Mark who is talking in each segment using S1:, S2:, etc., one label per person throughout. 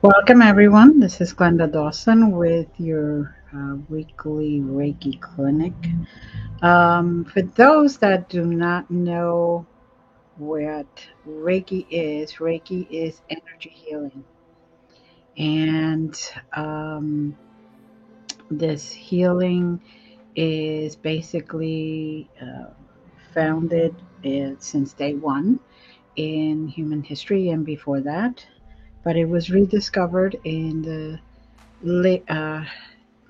S1: Welcome, everyone. This is Glenda Dawson with your uh, weekly Reiki clinic. Um, for those that do not know what Reiki is, Reiki is energy healing. And um, this healing is basically uh, founded uh, since day one in human history and before that but it was rediscovered in the late uh,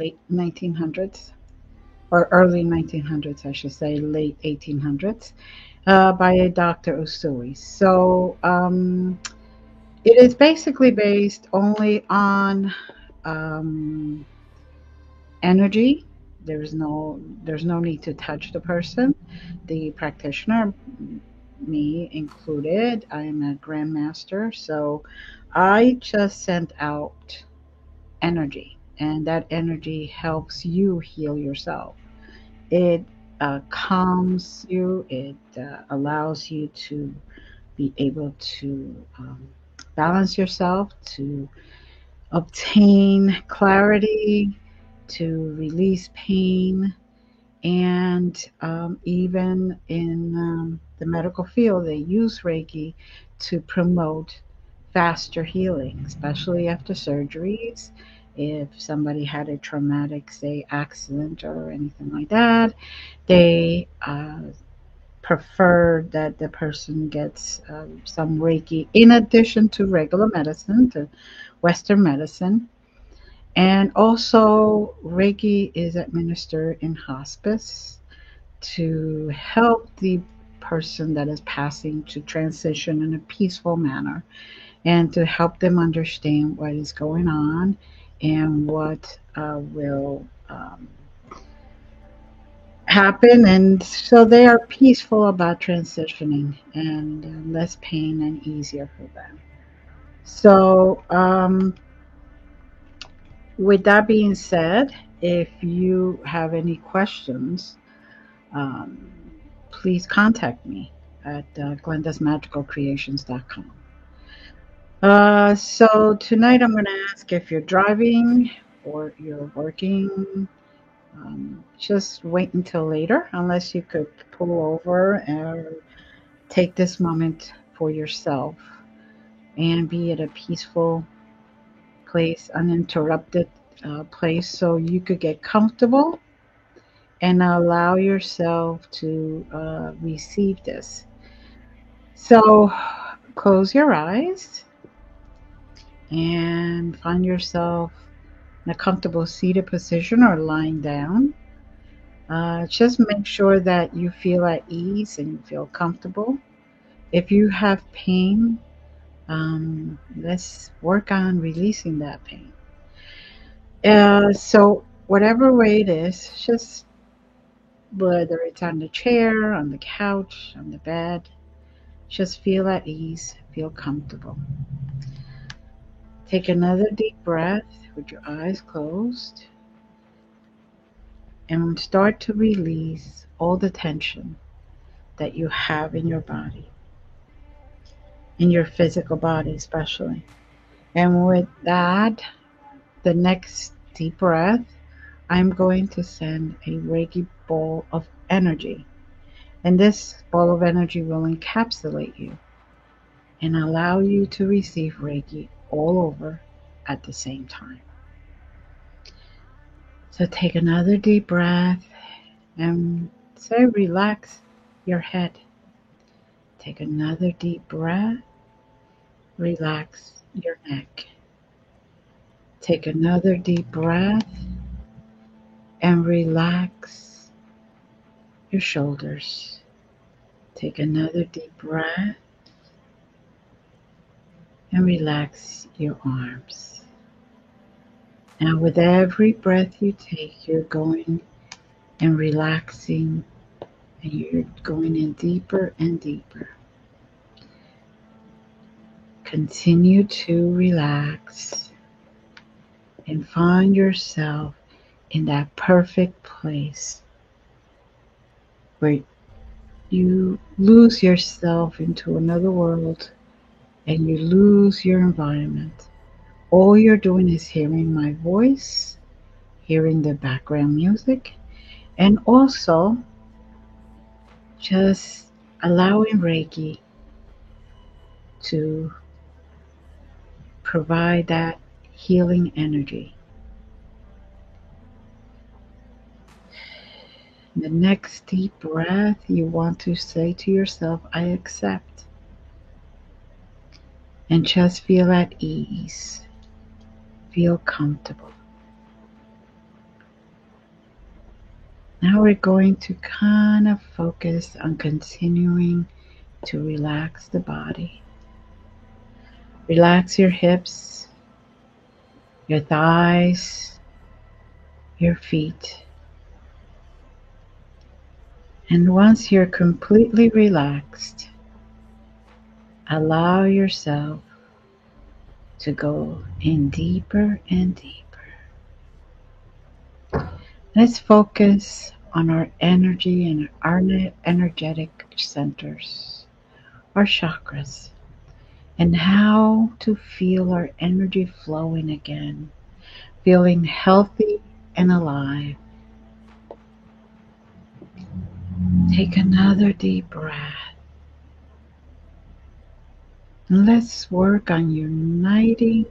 S1: late 1900s or early 1900s, I should say, late 1800s, uh, by a Dr. Usui. So um, it is basically based only on um, energy. There's no there's no need to touch the person. The practitioner, me included, I'm a grandmaster, so I just sent out energy, and that energy helps you heal yourself. It uh, calms you, it uh, allows you to be able to um, balance yourself, to obtain clarity, to release pain, and um, even in um, the medical field, they use Reiki to promote faster healing, especially after surgeries. If somebody had a traumatic, say, accident or anything like that, they uh, prefer that the person gets uh, some Reiki in addition to regular medicine, to Western medicine. And also, Reiki is administered in hospice to help the person that is passing to transition in a peaceful manner and to help them understand what is going on and what uh, will um, happen. And so they are peaceful about transitioning and uh, less pain and easier for them. So, um, with that being said, if you have any questions, um, please contact me at uh, glendasmagicalcreations.com. Uh, so tonight I'm going to ask if you're driving or you're working. Um, just wait until later, unless you could pull over and take this moment for yourself and be at a peaceful place, uninterrupted uh, place, so you could get comfortable and allow yourself to uh, receive this. So close your eyes and find yourself in a comfortable seated position or lying down. Uh, just make sure that you feel at ease and you feel comfortable. If you have pain, um, let's work on releasing that pain. Uh, so, whatever way it is, just whether it's on the chair, on the couch, on the bed, just feel at ease, feel comfortable. Take another deep breath with your eyes closed and start to release all the tension that you have in your body, in your physical body, especially. And with that, the next deep breath, I'm going to send a Reiki ball of energy. And this ball of energy will encapsulate you and allow you to receive Reiki all over at the same time. So take another deep breath and say, relax your head. Take another deep breath, relax your neck. Take another deep breath and relax your shoulders. Take another deep breath and relax your arms. Now, with every breath you take, you're going and relaxing, and you're going in deeper and deeper. Continue to relax and find yourself in that perfect place where you lose yourself into another world and you lose your environment all you're doing is hearing my voice, hearing the background music, and also just allowing Reiki to provide that healing energy. The next deep breath, you want to say to yourself, I accept. And just feel at ease. Feel comfortable. Now we're going to kind of focus on continuing to relax the body. Relax your hips, your thighs, your feet. And once you're completely relaxed, allow yourself to go in deeper and deeper. Let's focus on our energy and our energetic centers, our chakras, and how to feel our energy flowing again, feeling healthy and alive. Take another deep breath. And let's work on uniting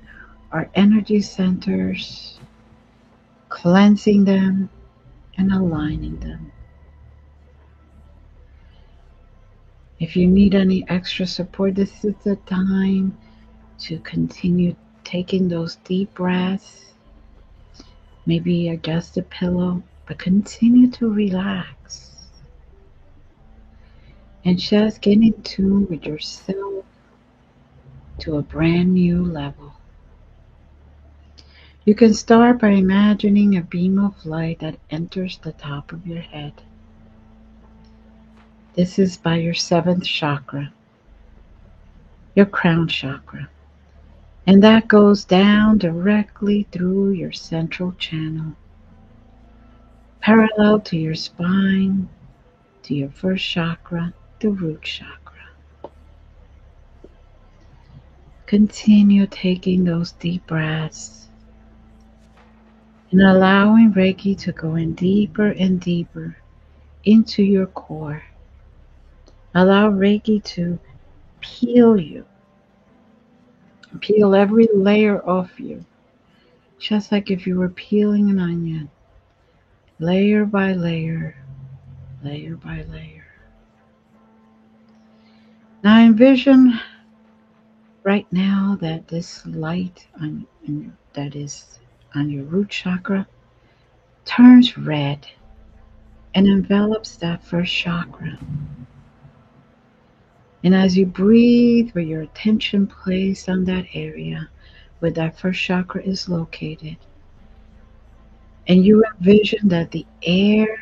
S1: our energy centers, cleansing them, and aligning them. If you need any extra support, this is the time to continue taking those deep breaths. Maybe adjust the pillow, but continue to relax. And just get in tune with yourself to a brand new level. You can start by imagining a beam of light that enters the top of your head. This is by your seventh chakra, your crown chakra. And that goes down directly through your central channel, parallel to your spine, to your first chakra, the root chakra. Continue taking those deep breaths and allowing Reiki to go in deeper and deeper into your core. Allow Reiki to peel you, peel every layer off you, just like if you were peeling an onion, layer by layer, layer by layer. Now envision right now that this light on, that is on your root chakra turns red and envelops that first chakra. And as you breathe with your attention placed on that area where that first chakra is located, and you envision that the air,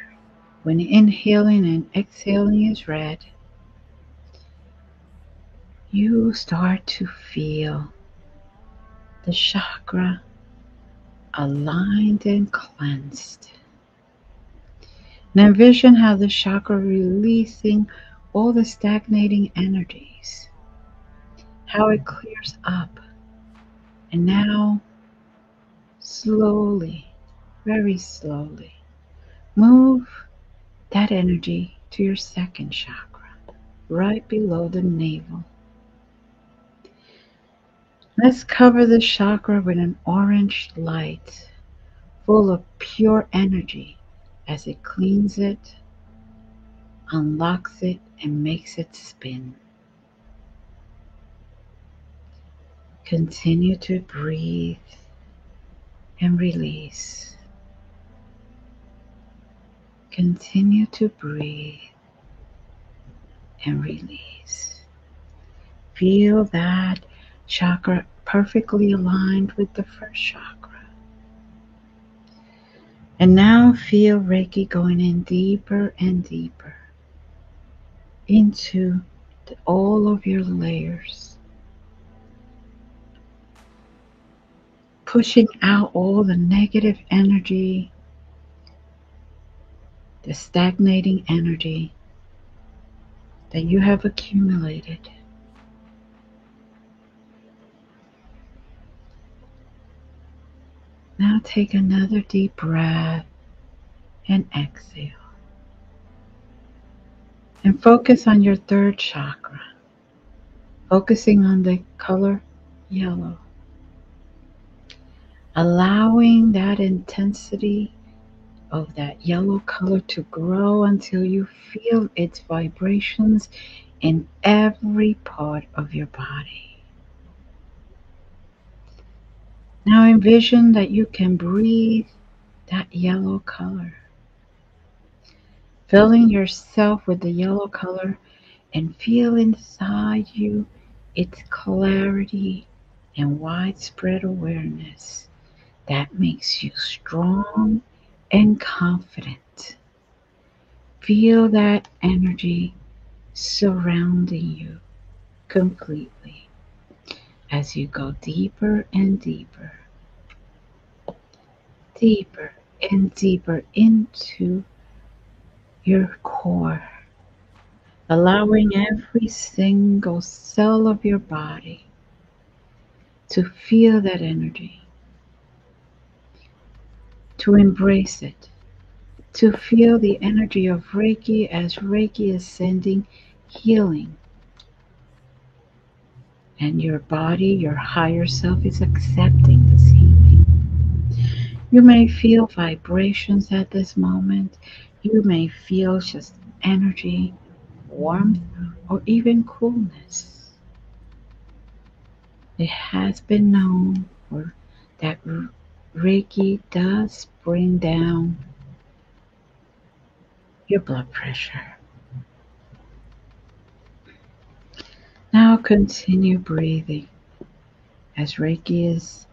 S1: when inhaling and exhaling, is red, you start to feel the chakra aligned and cleansed. Now envision how the chakra releasing all the stagnating energies, how it clears up. And now, slowly, very slowly, move that energy to your second chakra, right below the navel. Let's cover the chakra with an orange light full of pure energy as it cleans it, unlocks it, and makes it spin. Continue to breathe and release. Continue to breathe and release. Feel that chakra perfectly aligned with the first chakra. And now feel Reiki going in deeper and deeper into the, all of your layers. Pushing out all the negative energy, the stagnating energy that you have accumulated. Now take another deep breath and exhale. And focus on your third chakra, focusing on the color yellow. Allowing that intensity of that yellow color to grow until you feel its vibrations in every part of your body. Now envision that you can breathe that yellow color, filling yourself with the yellow color and feel inside you its clarity and widespread awareness that makes you strong and confident. Feel that energy surrounding you completely as you go deeper and deeper, deeper and deeper into your core, allowing every single cell of your body to feel that energy, to embrace it, to feel the energy of Reiki as Reiki is sending healing. And your body, your higher self, is accepting this healing. You may feel vibrations at this moment. You may feel just energy, warmth, or even coolness. It has been known for that Reiki does bring down your blood pressure. Now continue breathing as Reiki is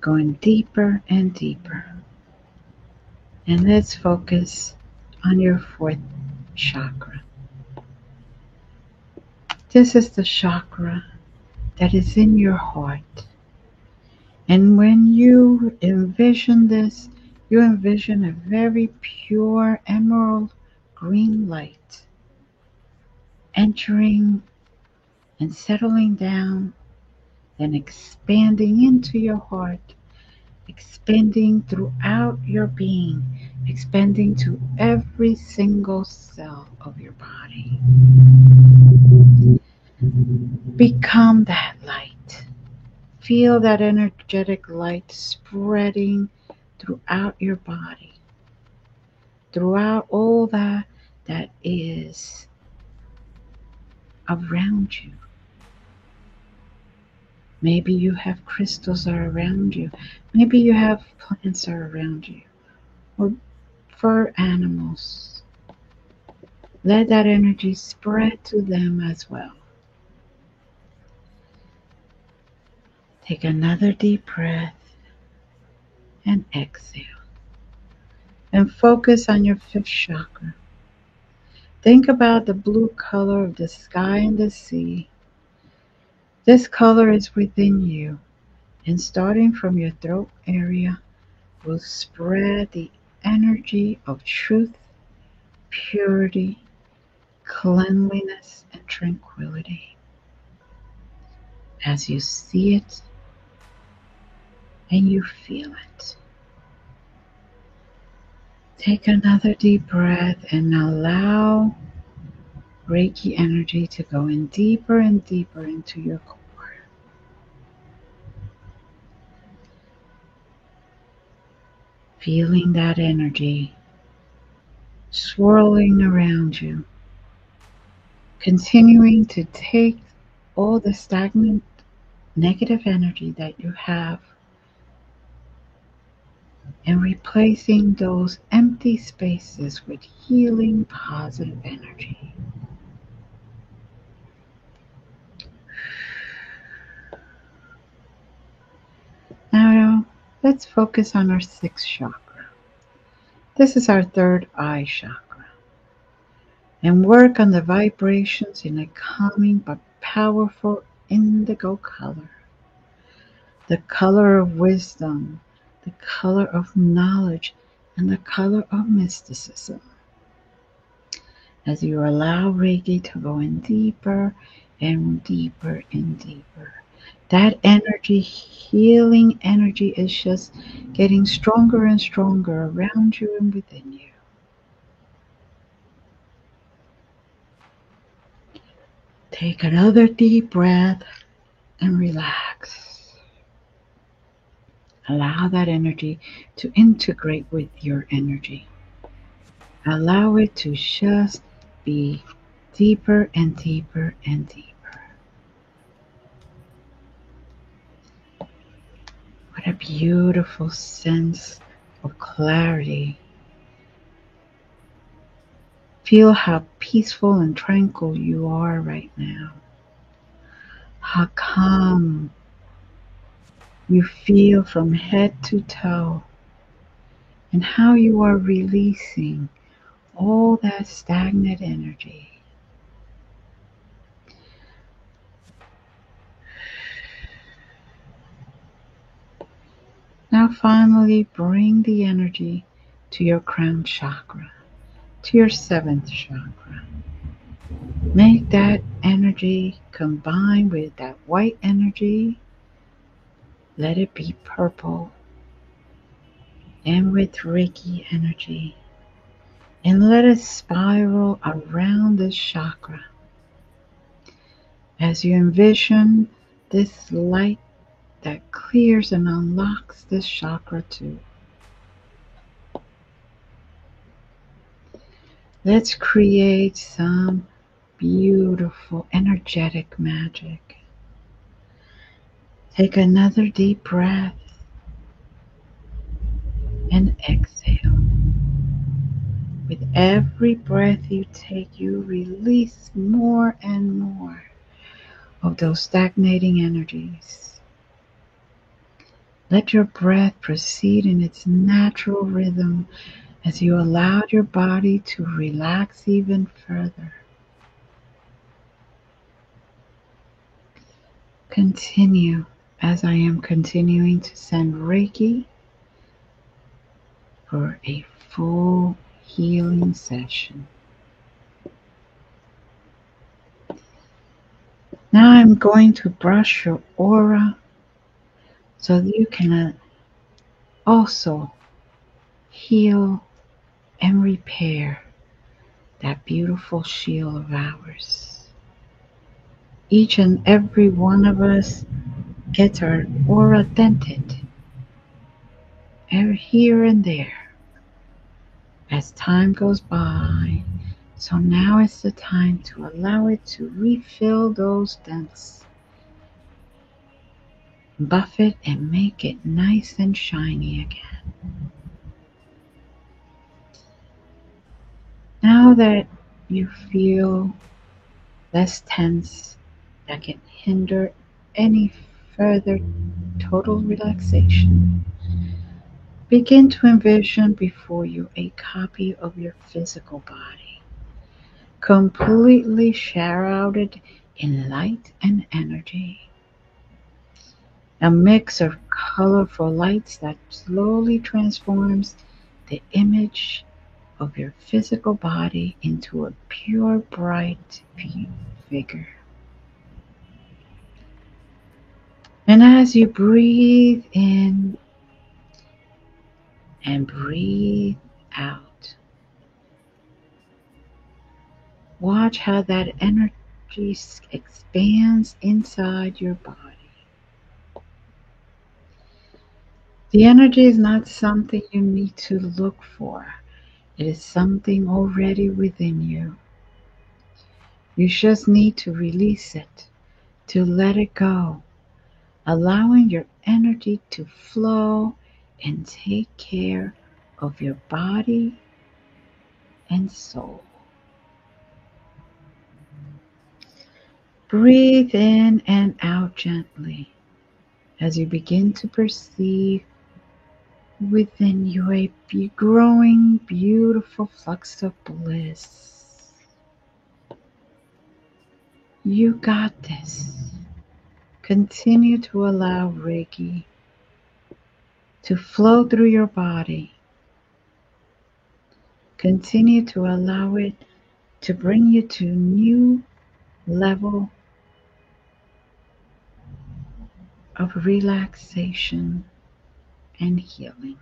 S1: going deeper and deeper. And let's focus on your fourth chakra. This is the chakra that is in your heart. And when you envision this, you envision a very pure emerald green light entering and settling down, then expanding into your heart, expanding throughout your being, expanding to every single cell of your body. Become that light. Feel that energetic light spreading throughout your body, throughout all that that is around you. Maybe you have crystals are around you. Maybe you have plants are around you. Or fur animals. Let that energy spread to them as well. Take another deep breath and exhale. And focus on your fifth chakra. Think about the blue color of the sky and the sea this color is within you, and starting from your throat area will spread the energy of truth, purity, cleanliness, and tranquility. As you see it and you feel it. Take another deep breath and allow Reiki energy to go in deeper and deeper into your core. Feeling that energy swirling around you. Continuing to take all the stagnant negative energy that you have and replacing those empty spaces with healing positive energy. Now let's focus on our sixth chakra. This is our third eye chakra. And work on the vibrations in a calming but powerful indigo color. The color of wisdom, the color of knowledge, and the color of mysticism. As you allow Reiki to go in deeper and deeper and deeper that energy, healing energy, is just getting stronger and stronger around you and within you. Take another deep breath and relax. Allow that energy to integrate with your energy. Allow it to just be deeper and deeper and deeper. What a beautiful sense of clarity. Feel how peaceful and tranquil you are right now. How calm you feel from head to toe, and how you are releasing all that stagnant energy. Now, finally, bring the energy to your crown chakra, to your seventh chakra. Make that energy combine with that white energy. Let it be purple and with Reiki energy. And let it spiral around this chakra. As you envision this light that clears and unlocks this chakra too. Let's create some beautiful energetic magic. Take another deep breath and exhale. With every breath you take, you release more and more of those stagnating energies. Let your breath proceed in its natural rhythm as you allow your body to relax even further. Continue as I am continuing to send Reiki for a full healing session. Now I'm going to brush your aura so you can uh, also heal and repair that beautiful shield of ours. Each and every one of us gets our aura dented here and there as time goes by. So now is the time to allow it to refill those dents buff it and make it nice and shiny again. Now that you feel less tense that can hinder any further total relaxation, begin to envision before you a copy of your physical body, completely shrouded in light and energy a mix of colorful lights that slowly transforms the image of your physical body into a pure, bright figure. And as you breathe in and breathe out, watch how that energy expands inside your body. The energy is not something you need to look for. It is something already within you. You just need to release it, to let it go, allowing your energy to flow and take care of your body and soul. Breathe in and out gently as you begin to perceive within you a growing, beautiful flux of bliss. You got this. Continue to allow Reiki to flow through your body. Continue to allow it to bring you to new level of relaxation and healing.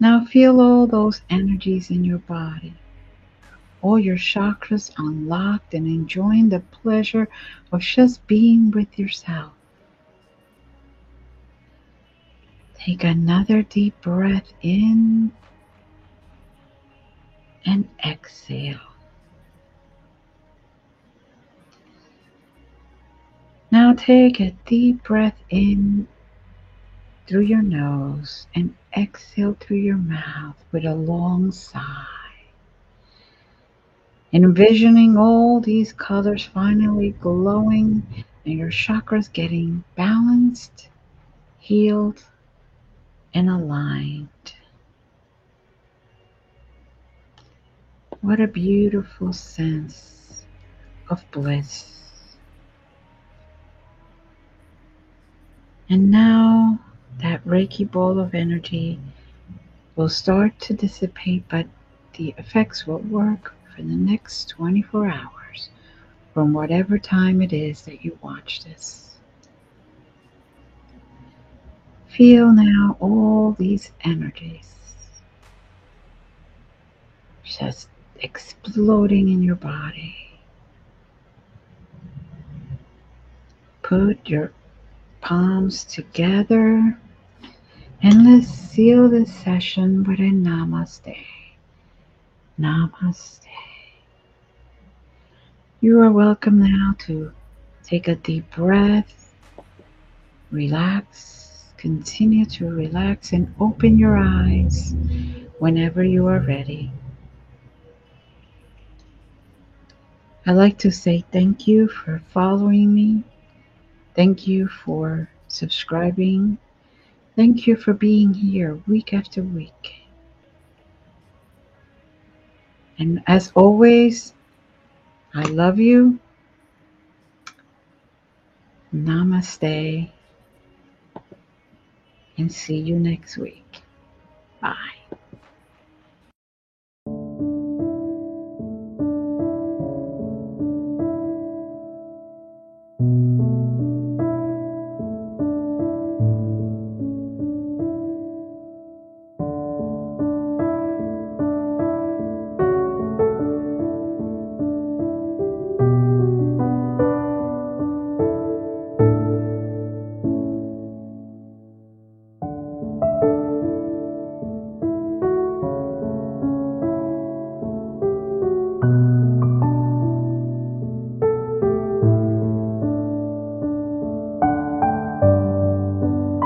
S1: Now feel all those energies in your body, all your chakras unlocked and enjoying the pleasure of just being with yourself. Take another deep breath in and exhale. Now take a deep breath in through your nose and exhale through your mouth with a long sigh. Envisioning all these colors finally glowing and your chakras getting balanced, healed, and aligned. What a beautiful sense of bliss. And now that Reiki ball of energy will start to dissipate, but the effects will work for the next 24 hours from whatever time it is that you watch this. Feel now all these energies just exploding in your body. Put your palms together and let's seal this session with a namaste. Namaste. You are welcome now to take a deep breath, relax Continue to relax and open your eyes whenever you are ready. I'd like to say thank you for following me. Thank you for subscribing. Thank you for being here week after week. And as always, I love you. Namaste and see you next week. Bye.